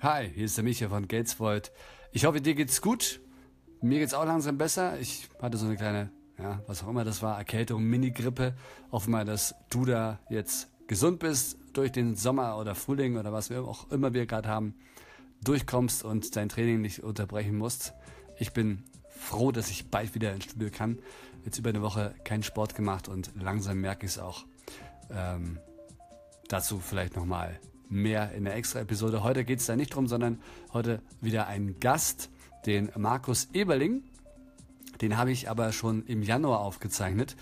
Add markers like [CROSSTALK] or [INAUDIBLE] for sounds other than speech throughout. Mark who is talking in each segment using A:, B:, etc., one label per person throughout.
A: Hi, hier ist der Micha von Gatesvoid. Ich hoffe, dir geht's gut. Mir geht's auch langsam besser. Ich hatte so eine kleine, ja, was auch immer das war, Erkältung, Mini-Grippe. Hoffe mal, dass du da jetzt gesund bist durch den Sommer oder Frühling oder was wir auch immer wir gerade haben, durchkommst und dein Training nicht unterbrechen musst. Ich bin froh, dass ich bald wieder ins Studio kann. Jetzt über eine Woche keinen Sport gemacht und langsam merke ich es auch. Ähm, dazu vielleicht nochmal mehr in der Extra-Episode. Heute geht es da nicht drum, sondern heute wieder ein Gast, den Markus Eberling. Den habe ich aber schon im Januar aufgezeichnet.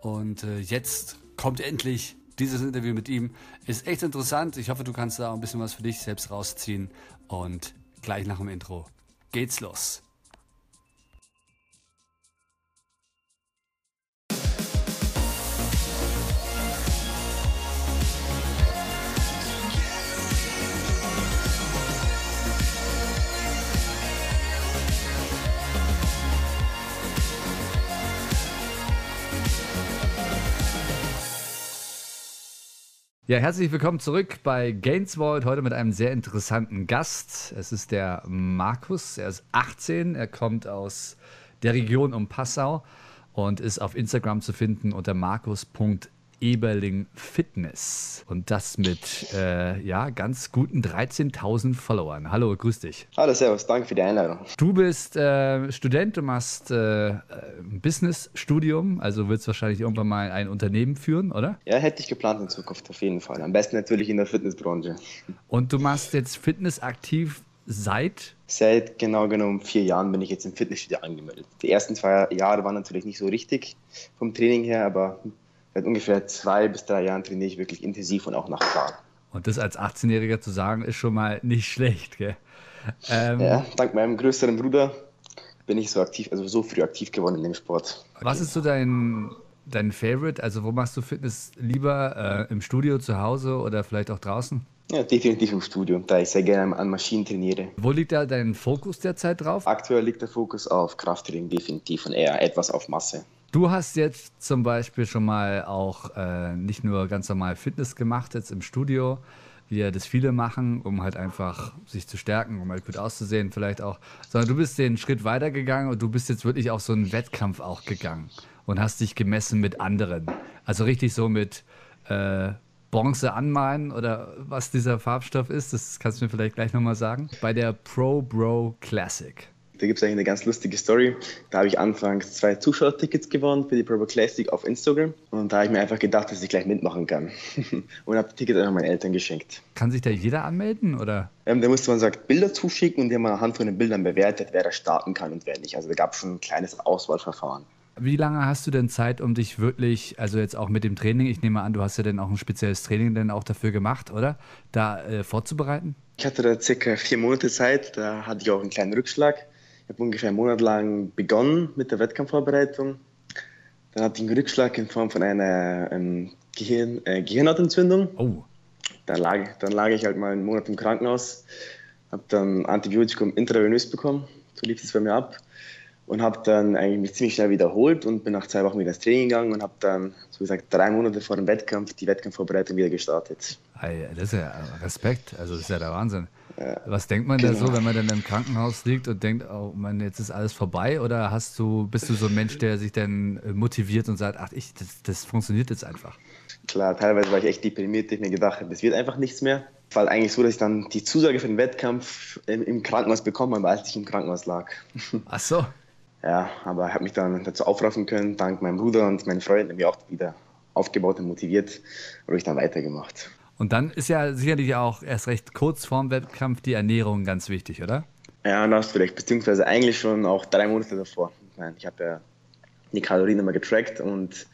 A: Und äh, jetzt kommt endlich dieses Interview mit ihm. Ist echt interessant. Ich hoffe, du kannst da auch ein bisschen was für dich selbst rausziehen. Und gleich nach dem Intro geht's los. Ja, herzlich willkommen zurück bei Gainsvoid. Heute mit einem sehr interessanten Gast. Es ist der Markus. Er ist 18. Er kommt aus der Region um Passau und ist auf Instagram zu finden unter markus.de Eberling Fitness. Und das mit äh, ja, ganz guten 13.000 Followern. Hallo, grüß dich.
B: Hallo, Servus, danke für die Einladung.
A: Du bist äh, Student, du machst äh, ein Business-Studium, also willst wahrscheinlich irgendwann mal ein Unternehmen führen, oder?
B: Ja, hätte ich geplant in Zukunft auf jeden Fall. Am besten natürlich in der Fitnessbranche.
A: Und du machst jetzt Fitness aktiv seit?
B: Seit genau genommen vier Jahren bin ich jetzt im Fitnessstudio angemeldet. Die ersten zwei Jahre waren natürlich nicht so richtig vom Training her, aber seit ungefähr zwei bis drei Jahren trainiere ich wirklich intensiv und auch nach Plan.
A: Und das als 18-Jähriger zu sagen, ist schon mal nicht schlecht, gell?
B: Ähm, ja, dank meinem größeren Bruder bin ich so aktiv, also so früh aktiv geworden in dem Sport.
A: Okay. Was ist so dein, dein Favorite? Also wo machst du Fitness lieber? Äh, Im Studio, zu Hause oder vielleicht auch draußen?
B: Ja, definitiv im Studio, da ich sehr gerne an Maschinen trainiere.
A: Wo liegt da dein Fokus derzeit drauf?
B: Aktuell liegt der Fokus auf Krafttraining definitiv und eher etwas auf Masse.
A: Du hast jetzt zum Beispiel schon mal auch äh, nicht nur ganz normal Fitness gemacht, jetzt im Studio, wie ja das viele machen, um halt einfach sich zu stärken, um halt gut auszusehen vielleicht auch, sondern du bist den Schritt weitergegangen und du bist jetzt wirklich auf so einen Wettkampf auch gegangen und hast dich gemessen mit anderen. Also richtig so mit äh, Bronze anmalen oder was dieser Farbstoff ist, das kannst du mir vielleicht gleich nochmal sagen. Bei der Pro Bro Classic.
B: Da gibt es eigentlich eine ganz lustige Story. Da habe ich anfangs zwei Zuschauertickets gewonnen für die Pro Classic auf Instagram. Und da habe ich mir einfach gedacht, dass ich gleich mitmachen kann. [LAUGHS] und habe die Tickets einfach meinen Eltern geschenkt.
A: Kann sich da jeder anmelden? Oder?
B: Ähm, da musste man sagt, Bilder zuschicken und die haben anhand von den Bildern bewertet, wer da starten kann und wer nicht. Also da gab es schon ein kleines Auswahlverfahren.
A: Wie lange hast du denn Zeit, um dich wirklich, also jetzt auch mit dem Training, ich nehme an, du hast ja dann auch ein spezielles Training dann auch dafür gemacht, oder? Da äh, vorzubereiten?
B: Ich hatte da circa vier Monate Zeit, da hatte ich auch einen kleinen Rückschlag. Ich habe ungefähr einen Monat lang begonnen mit der Wettkampfvorbereitung. Dann hatte ich einen Rückschlag in Form von einer ähm, Gehirn, äh, Gehirnhautentzündung. Oh. Dann lag, dann lag ich halt mal einen Monat im Krankenhaus, habe dann Antibiotikum intravenös bekommen, so lief es bei mir ab und habe dann eigentlich mich ziemlich schnell wiederholt und bin nach zwei Wochen wieder ins Training gegangen und habe dann, so gesagt, drei Monate vor dem Wettkampf die Wettkampfvorbereitung wieder gestartet.
A: Das ist ja Respekt, also das ist ja der Wahnsinn. Was denkt man genau. da so, wenn man dann im Krankenhaus liegt und denkt, oh man, jetzt ist alles vorbei? Oder hast du, bist du so ein Mensch, der sich dann äh, motiviert und sagt, ach, ich, das, das funktioniert jetzt einfach?
B: Klar, teilweise war ich echt deprimiert, ich mir gedacht habe, das wird einfach nichts mehr. Es war eigentlich so, dass ich dann die Zusage für den Wettkampf im, im Krankenhaus bekommen habe, als ich im Krankenhaus lag. [LAUGHS]
A: Ach so.
B: Ja, aber ich habe mich dann dazu aufraffen können, dank meinem Bruder und meinen Freunden, mich auch wieder aufgebaut und motiviert, habe ich dann weitergemacht.
A: Und dann ist ja sicherlich auch erst recht kurz vorm Wettkampf die Ernährung ganz wichtig, oder?
B: Ja, das vielleicht, beziehungsweise eigentlich schon auch drei Monate davor. Ich, habe ja die Kalorien immer getrackt und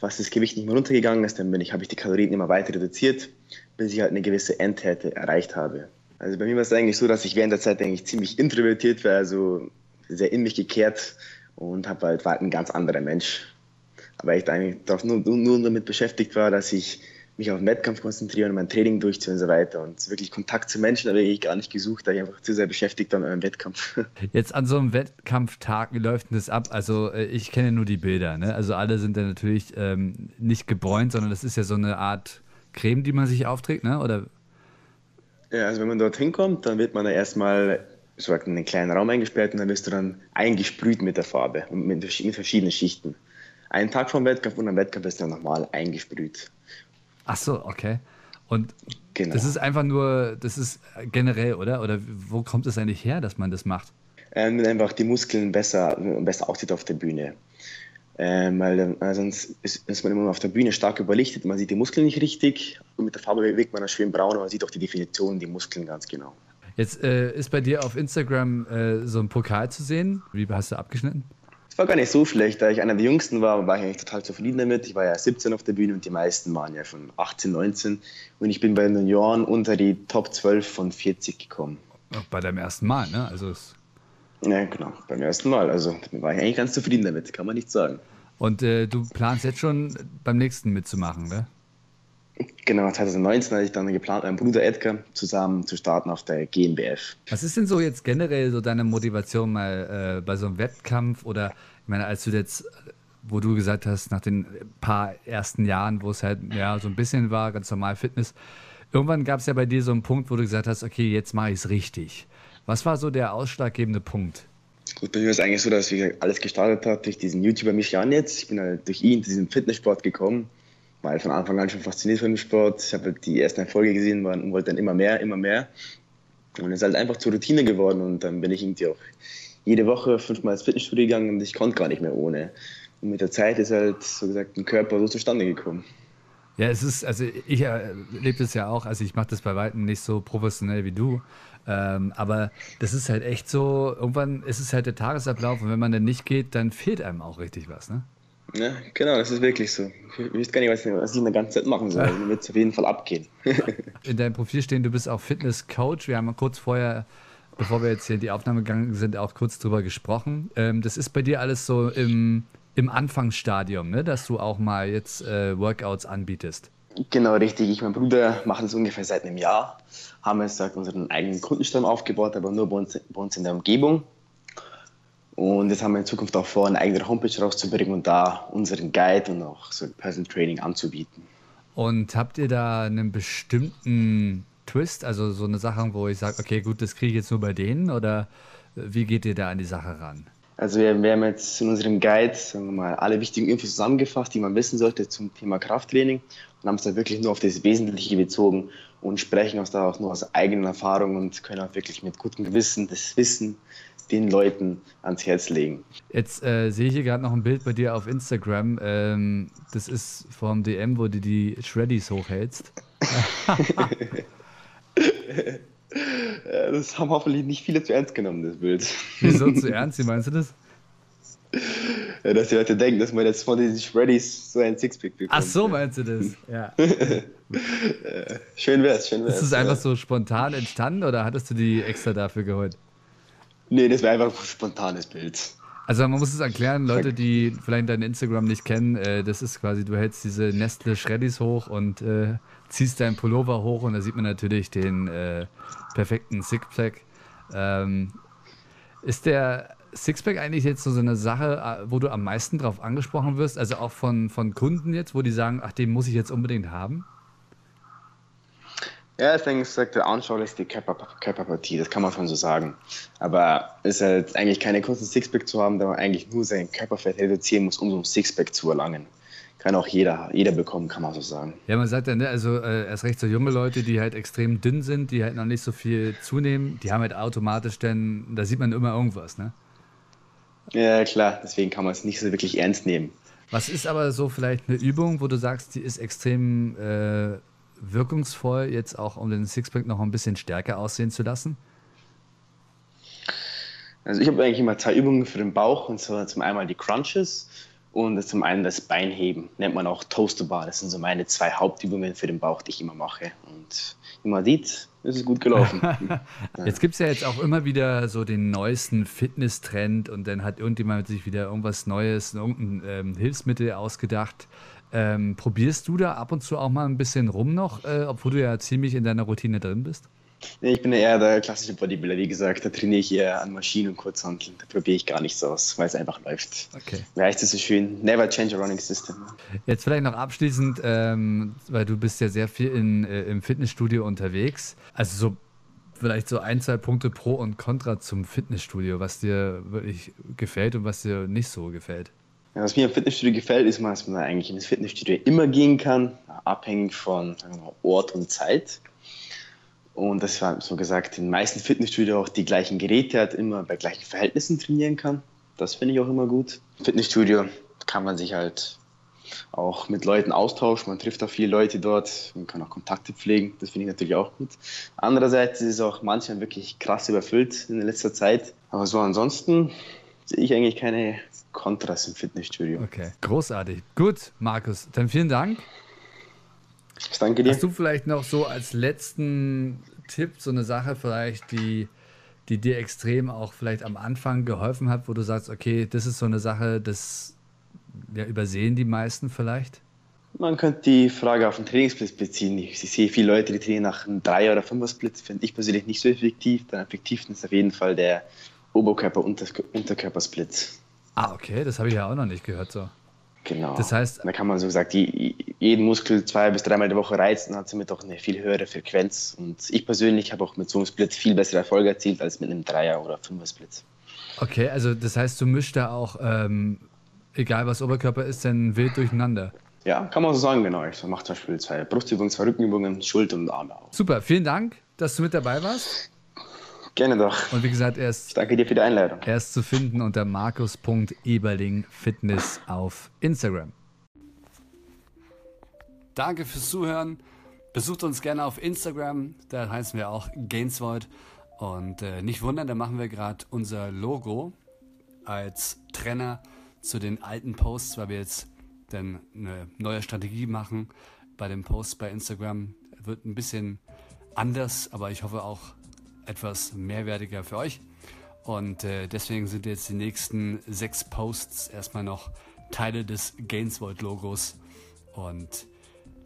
B: was das Gewicht nicht mehr runtergegangen ist, dann ich, habe ich die Kalorien immer weiter reduziert, bis ich halt eine gewisse Endhärte erreicht habe. Also bei mir war es eigentlich so, dass ich während der Zeit eigentlich ziemlich introvertiert war, also sehr in mich gekehrt und habe halt war halt ein ganz anderer Mensch. Aber ich eigentlich nur, nur damit beschäftigt war, dass ich mich auf den Wettkampf konzentrieren, mein Training durchzuführen und so weiter. Und wirklich Kontakt zu Menschen habe ich gar nicht gesucht, da ich einfach zu sehr beschäftigt war mit meinem Wettkampf. [LAUGHS]
A: Jetzt an so einem Wettkampftag, wie läuft denn das ab? Also äh, ich kenne nur die Bilder, ne? Also alle sind dann natürlich ähm, nicht gebräunt, sondern das ist ja so eine Art Creme, die man sich aufträgt, ne? Oder
B: Ja, also wenn man dorthin kommt, dann wird man da erstmal so in einen kleinen Raum eingesperrt und dann wirst du dann eingesprüht mit der Farbe, mit, mit verschiedenen Schichten. Einen Tag vom Wettkampf und am Wettkampf ist dann nochmal eingesprüht.
A: Ach so, okay. Und genau. das ist einfach nur, das ist generell, oder? Oder wo kommt es eigentlich her, dass man das macht?
B: Ähm, einfach die Muskeln besser, besser aussieht auf der Bühne. Ähm, weil äh, sonst ist, ist, man immer auf der Bühne stark überlichtet, man sieht die Muskeln nicht richtig und mit der Farbe bewegt man das schön braun und man sieht auch die Definition, die Muskeln ganz genau.
A: Jetzt äh, ist bei dir auf Instagram äh, so ein Pokal zu sehen. Wie hast du abgeschnitten?
B: Es war gar nicht so schlecht. Da ich einer der Jüngsten war, war ich eigentlich total zufrieden damit. Ich war ja 17 auf der Bühne und die meisten waren ja schon 18, 19. Und ich bin bei den Junioren unter die Top 12 von 40 gekommen.
A: Bei deinem ersten Mal, ne? Also
B: ja, genau, beim ersten Mal. Also war ich eigentlich ganz zufrieden damit, kann man nicht sagen.
A: Und äh, du planst jetzt schon beim nächsten mitzumachen, ne?
B: Genau, 2019 hatte ich dann geplant, mit meinem Bruder Edgar zusammen zu starten auf der GmbF.
A: Was ist denn so jetzt generell so deine Motivation mal äh, bei so einem Wettkampf oder ich meine, als du jetzt, wo du gesagt hast, nach den paar ersten Jahren, wo es halt ja so ein bisschen war, ganz normal Fitness, irgendwann gab es ja bei dir so einen Punkt, wo du gesagt hast, okay, jetzt mache ich es richtig. Was war so der ausschlaggebende Punkt?
B: Gut, bei mir war es eigentlich so, dass wie gesagt, alles gestartet hat durch diesen YouTuber Michian jetzt. Ich bin halt durch ihn zu diesem Fitnesssport gekommen. War von Anfang an schon fasziniert von dem Sport. Ich habe halt die ersten Erfolge gesehen und wollte dann immer mehr, immer mehr. Und es ist halt einfach zur Routine geworden und dann bin ich irgendwie auch jede Woche fünfmal ins Fitnessstudio gegangen und ich konnte gar nicht mehr ohne. Und mit der Zeit ist halt, so gesagt, ein Körper so zustande gekommen.
A: Ja, es ist, also ich erlebe das ja auch, also ich mache das bei weitem nicht so professionell wie du, ähm, aber das ist halt echt so, irgendwann ist es halt der Tagesablauf und wenn man dann nicht geht, dann fehlt einem auch richtig was, ne?
B: Ja, genau, das ist wirklich so. Ich weiß gar nicht, was ich in der ganzen Zeit machen soll. Dann wird es auf jeden Fall abgehen.
A: in deinem Profil stehen, du bist auch Fitness-Coach. Wir haben mal kurz vorher, bevor wir jetzt hier in die Aufnahme gegangen sind, auch kurz drüber gesprochen. Ähm, das ist bei dir alles so im, im Anfangsstadium, ne? dass du auch mal jetzt äh, Workouts anbietest.
B: Genau, richtig. Ich und mein Bruder machen das ungefähr seit einem Jahr. Haben jetzt unseren eigenen Kundenstamm aufgebaut, aber nur bei uns, bei uns in der Umgebung. Und jetzt haben wir in Zukunft auch vor, eine eigene Homepage rauszubringen und da unseren Guide und auch so ein Personal Training anzubieten.
A: Und habt ihr da einen bestimmten Twist, also so eine Sache, wo ich sage, okay, gut, das kriege ich jetzt nur bei denen oder wie geht ihr da an die Sache ran?
B: Also wir, wir haben jetzt in unserem Guide sagen wir mal, alle wichtigen Infos zusammengefasst, die man wissen sollte zum Thema Krafttraining und haben es dann wirklich nur auf das Wesentliche bezogen und sprechen aus da auch nur aus eigenen Erfahrungen und können auch wirklich mit gutem Gewissen das Wissen den Leuten ans Herz legen.
A: Jetzt äh, sehe ich hier gerade noch ein Bild bei dir auf Instagram. Ähm, das ist vom DM, wo du die Shreddies hochhältst. [LAUGHS]
B: das haben hoffentlich nicht viele zu ernst genommen, das Bild.
A: Wieso zu [LAUGHS] ernst? Wie meinst du das?
B: dass die Leute denken, dass man jetzt von diesen Shreddies so ein Sixpack bekommt.
A: Ach so, meinst du das? [LAUGHS] Ja.
B: schön wär's, schön wär's.
A: Ist das einfach so spontan entstanden oder hattest du die extra dafür geholt?
B: Nee, das war einfach ein spontanes Bild.
A: Also man muss es erklären, Leute, die vielleicht dein Instagram nicht kennen, äh, das ist quasi, du hältst diese Nestle Shreddies hoch und äh, ziehst deinen Pullover hoch und da sieht man natürlich den äh, perfekten Sixpack. Ähm, ist der Sixpack eigentlich jetzt so eine Sache, äh, wo du am meisten drauf angesprochen wirst, also auch von, von Kunden jetzt, wo die sagen, ach, den muss ich jetzt unbedingt haben?
B: Ja, ich denke, es sagt der anschaulichste Körper, Körperpartie, das kann man schon so sagen. Aber es ist halt eigentlich keine Kunst, ein Sixpack zu haben, da man eigentlich nur sein Körperfett reduzieren muss, um so ein Sixpack zu erlangen. Kann auch jeder, jeder bekommen, kann man so sagen.
A: Ja, man sagt ja, ne, also äh, erst recht so junge Leute, die halt extrem dünn sind, die halt noch nicht so viel zunehmen, die haben halt automatisch dann, da sieht man immer irgendwas, ne?
B: Ja, klar, deswegen kann man es nicht so wirklich ernst nehmen.
A: Was ist aber so vielleicht eine Übung, wo du sagst, die ist extrem äh, wirkungsvoll, jetzt auch um den Sixpack noch ein bisschen stärker aussehen zu lassen?
B: Also ich habe eigentlich immer zwei Übungen für den Bauch und zwar zum einen die Crunches und zum einen das Beinheben, nennt man auch Toaster Bar. Das sind so meine zwei Hauptübungen für den Bauch, die ich immer mache. Und wie man sieht, ist es gut gelaufen. [LAUGHS]
A: jetzt gibt es ja jetzt auch immer wieder so den neuesten Fitness-Trend und dann hat irgendjemand sich wieder irgendwas Neues, irgendein ähm, Hilfsmittel ausgedacht. Ähm, probierst du da ab und zu auch mal ein bisschen rum noch, äh, obwohl du ja ziemlich in deiner Routine drin bist?
B: Nee, ich bin eher der klassische Bodybuilder, wie gesagt. Da trainiere ich eher an Maschinen und Kurzhanteln. Da probiere ich gar nichts aus, weil es einfach läuft. Okay. Wie heißt es so schön? Never change a running system.
A: Jetzt vielleicht noch abschließend, ähm, weil du bist ja sehr viel in, äh, im Fitnessstudio unterwegs. Also so vielleicht so ein, zwei Punkte pro und contra zum Fitnessstudio, was dir wirklich gefällt und was dir nicht so gefällt.
B: Ja, was mir im Fitnessstudio gefällt, ist, dass man eigentlich ins Fitnessstudio immer gehen kann, abhängig von Ort und Zeit. Und das war so gesagt, in den meisten Fitnessstudios auch die gleichen Geräte hat, immer bei gleichen Verhältnissen trainieren kann. Das finde ich auch immer gut. Im Fitnessstudio kann man sich halt auch mit Leuten austauschen. Man trifft auch viele Leute dort und kann auch Kontakte pflegen. Das finde ich natürlich auch gut. Andererseits ist es auch manchmal wirklich krass überfüllt in letzter Zeit. Aber so ansonsten sehe ich eigentlich keine Kontras im Fitnessstudio.
A: Okay, großartig. Gut, Markus, dann vielen Dank.
B: Ich danke dir.
A: Hast du vielleicht noch so als letzten Tipp so eine Sache vielleicht, die, die dir extrem auch vielleicht am Anfang geholfen hat, wo du sagst, okay, das ist so eine Sache, das ja, übersehen die meisten vielleicht?
B: Man könnte die Frage auf den Trainingssplit beziehen. Ich sehe viele Leute, die trainieren nach einem Dreier- oder Fünfer-Split. Finde ich persönlich nicht so effektiv. Der effektivste ist auf jeden Fall der Oberkörper-Unterkörpersplit.
A: Ah, okay, das habe ich ja auch noch nicht gehört so.
B: Genau. Das heißt, da kann man so gesagt jeden Muskel zwei bis dreimal die Woche reizen, hat somit auch eine viel höhere Frequenz. Und ich persönlich habe auch mit so einem Split viel bessere Erfolge erzielt als mit einem Dreier- oder Fünfer-Split.
A: Okay, also das heißt, du mischst da auch ähm, egal was Oberkörper ist, dann wild durcheinander.
B: Ja, kann man so sagen, genau. Ich mache zum Beispiel zwei Brustübungen, zwei Rückenübungen, Schulter und Arme auch.
A: Super, vielen Dank, dass du mit dabei warst.
B: Gerne doch.
A: Und wie gesagt, er ist,
B: ich danke dir für die Einladung.
A: Er ist zu finden unter markus.eberling Fitness auf Instagram. Danke fürs Zuhören. Besucht uns gerne auf Instagram, da heißen wir auch Gainsvoid. Und äh, nicht wundern, da machen wir gerade unser Logo als Trenner zu den alten Posts, weil wir jetzt dann eine neue Strategie machen bei den Posts bei Instagram. Wird ein bisschen anders, aber ich hoffe auch etwas mehrwertiger für euch. Und äh, deswegen sind jetzt die nächsten sechs Posts erstmal noch Teile des Gainsvoid-Logos. Und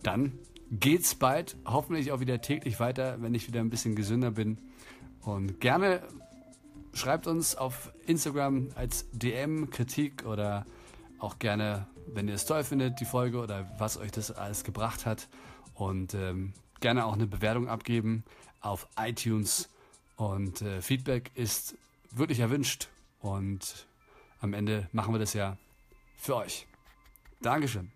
A: dann geht's bald, hoffentlich auch wieder täglich weiter, wenn ich wieder ein bisschen gesünder bin. Und gerne schreibt uns auf Instagram als DM Kritik oder auch gerne, wenn ihr es toll findet, die Folge oder was euch das alles gebracht hat. Und ähm, gerne auch eine Bewertung abgeben auf iTunes. Und äh, Feedback ist wirklich erwünscht. Und am Ende machen wir das ja für euch. Dankeschön.